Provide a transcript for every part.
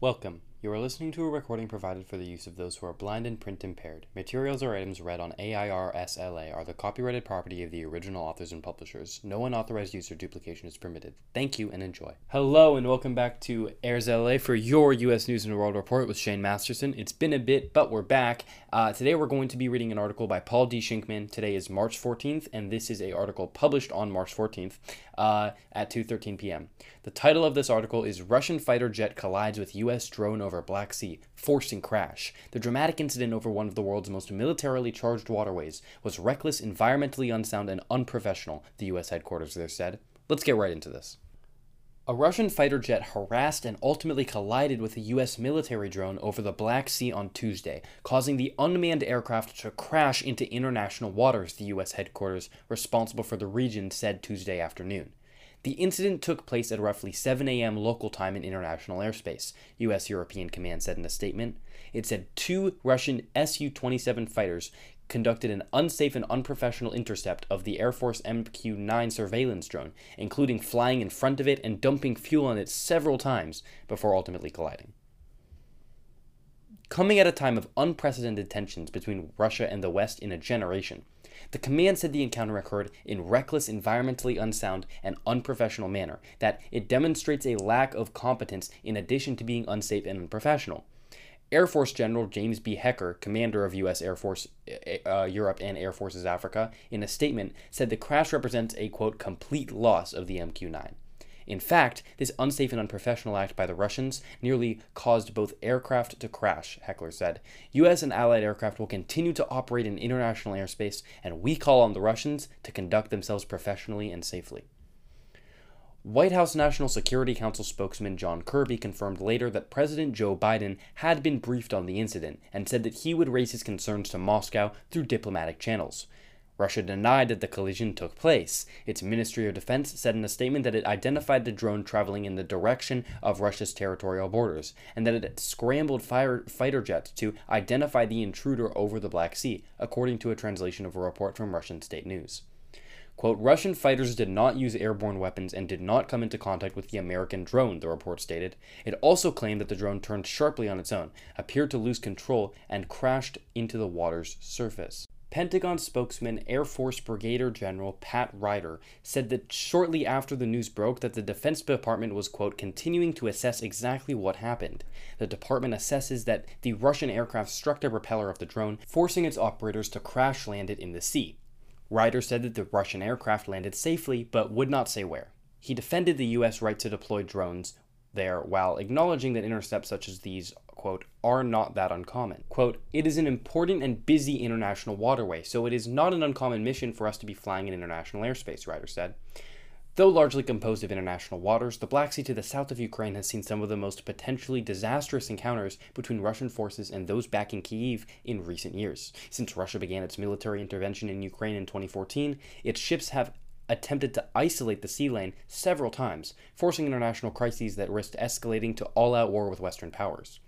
Welcome. You are listening to a recording provided for the use of those who are blind and print impaired. Materials or items read on AIRSLA are the copyrighted property of the original authors and publishers. No unauthorized use or duplication is permitted. Thank you and enjoy. Hello and welcome back to AIRSLA for your U.S. News and World Report with Shane Masterson. It's been a bit, but we're back. Uh, today we're going to be reading an article by Paul D. Shinkman. Today is March 14th, and this is a article published on March 14th uh, at 2:13 p.m. The title of this article is "Russian fighter jet collides with U.S. drone over Black Sea, forcing crash." The dramatic incident over one of the world's most militarily charged waterways was reckless, environmentally unsound, and unprofessional. The U.S. headquarters there said. Let's get right into this. A Russian fighter jet harassed and ultimately collided with a U.S. military drone over the Black Sea on Tuesday, causing the unmanned aircraft to crash into international waters, the U.S. headquarters responsible for the region said Tuesday afternoon. The incident took place at roughly 7 a.m. local time in international airspace, U.S. European Command said in a statement. It said two Russian Su 27 fighters conducted an unsafe and unprofessional intercept of the Air Force MQ 9 surveillance drone, including flying in front of it and dumping fuel on it several times before ultimately colliding. Coming at a time of unprecedented tensions between Russia and the West in a generation, the command said the encounter occurred in reckless, environmentally unsound, and unprofessional manner, that it demonstrates a lack of competence in addition to being unsafe and unprofessional. Air Force General James B. Hecker, commander of U.S. Air Force uh, Europe and Air Forces Africa, in a statement said the crash represents a quote complete loss of the MQ 9. In fact, this unsafe and unprofessional act by the Russians nearly caused both aircraft to crash, Heckler said. U.S. and allied aircraft will continue to operate in international airspace, and we call on the Russians to conduct themselves professionally and safely. White House National Security Council spokesman John Kirby confirmed later that President Joe Biden had been briefed on the incident and said that he would raise his concerns to Moscow through diplomatic channels. Russia denied that the collision took place. Its Ministry of Defense said in a statement that it identified the drone traveling in the direction of Russia's territorial borders, and that it scrambled fire, fighter jets to identify the intruder over the Black Sea, according to a translation of a report from Russian state news. Quote, Russian fighters did not use airborne weapons and did not come into contact with the American drone, the report stated. It also claimed that the drone turned sharply on its own, appeared to lose control, and crashed into the water's surface. Pentagon spokesman Air Force Brigadier General Pat Ryder said that shortly after the news broke that the Defense Department was quote continuing to assess exactly what happened. The department assesses that the Russian aircraft struck the propeller of the drone, forcing its operators to crash land it in the sea. Ryder said that the Russian aircraft landed safely but would not say where. He defended the US right to deploy drones there while acknowledging that intercepts such as these quote, are not that uncommon. Quote, it is an important and busy international waterway, so it is not an uncommon mission for us to be flying in international airspace, Ryder said. Though largely composed of international waters, the Black Sea to the south of Ukraine has seen some of the most potentially disastrous encounters between Russian forces and those backing Kyiv in recent years. Since Russia began its military intervention in Ukraine in 2014, its ships have attempted to isolate the sea lane several times, forcing international crises that risked escalating to all out war with Western powers.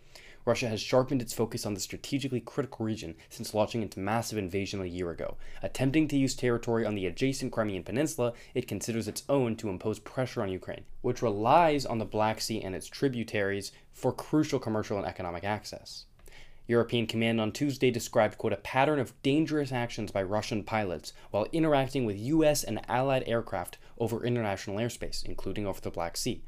Russia has sharpened its focus on the strategically critical region since launching its massive invasion a year ago. Attempting to use territory on the adjacent Crimean Peninsula, it considers its own to impose pressure on Ukraine, which relies on the Black Sea and its tributaries for crucial commercial and economic access. European Command on Tuesday described, quote, a pattern of dangerous actions by Russian pilots while interacting with U.S. and Allied aircraft over international airspace, including over the Black Sea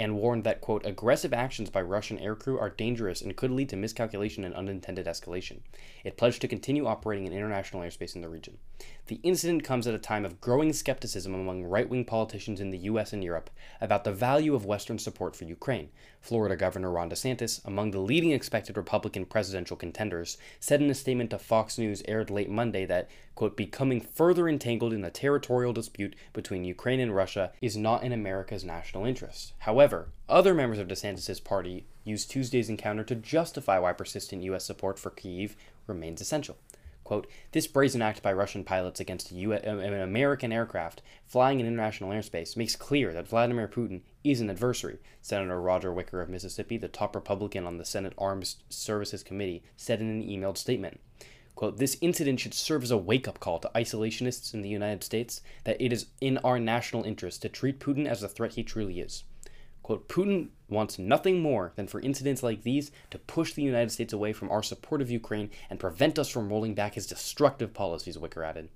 and warned that, quote, aggressive actions by Russian aircrew are dangerous and could lead to miscalculation and unintended escalation. It pledged to continue operating in international airspace in the region. The incident comes at a time of growing skepticism among right wing politicians in the US and Europe about the value of Western support for Ukraine. Florida Governor Ron DeSantis, among the leading expected Republican presidential contenders, said in a statement to Fox News aired late Monday that, quote, becoming further entangled in the territorial dispute between Ukraine and Russia is not in America's national interest. However, other members of DeSantis' party used Tuesday's encounter to justify why persistent U.S. support for Kyiv remains essential. Quote, this brazen act by Russian pilots against uh, an American aircraft flying in international airspace makes clear that Vladimir Putin is an adversary, Senator Roger Wicker of Mississippi, the top Republican on the Senate Armed Services Committee, said in an emailed statement. Quote, this incident should serve as a wake up call to isolationists in the United States that it is in our national interest to treat Putin as the threat he truly is. Quote, Putin wants nothing more than for incidents like these to push the United States away from our support of Ukraine and prevent us from rolling back his destructive policies, Wicker added.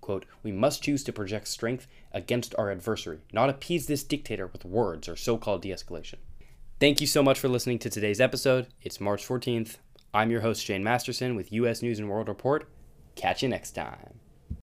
Quote, We must choose to project strength against our adversary, not appease this dictator with words or so called de escalation. Thank you so much for listening to today's episode. It's March 14th. I'm your host, Shane Masterson with U.S. News and World Report. Catch you next time.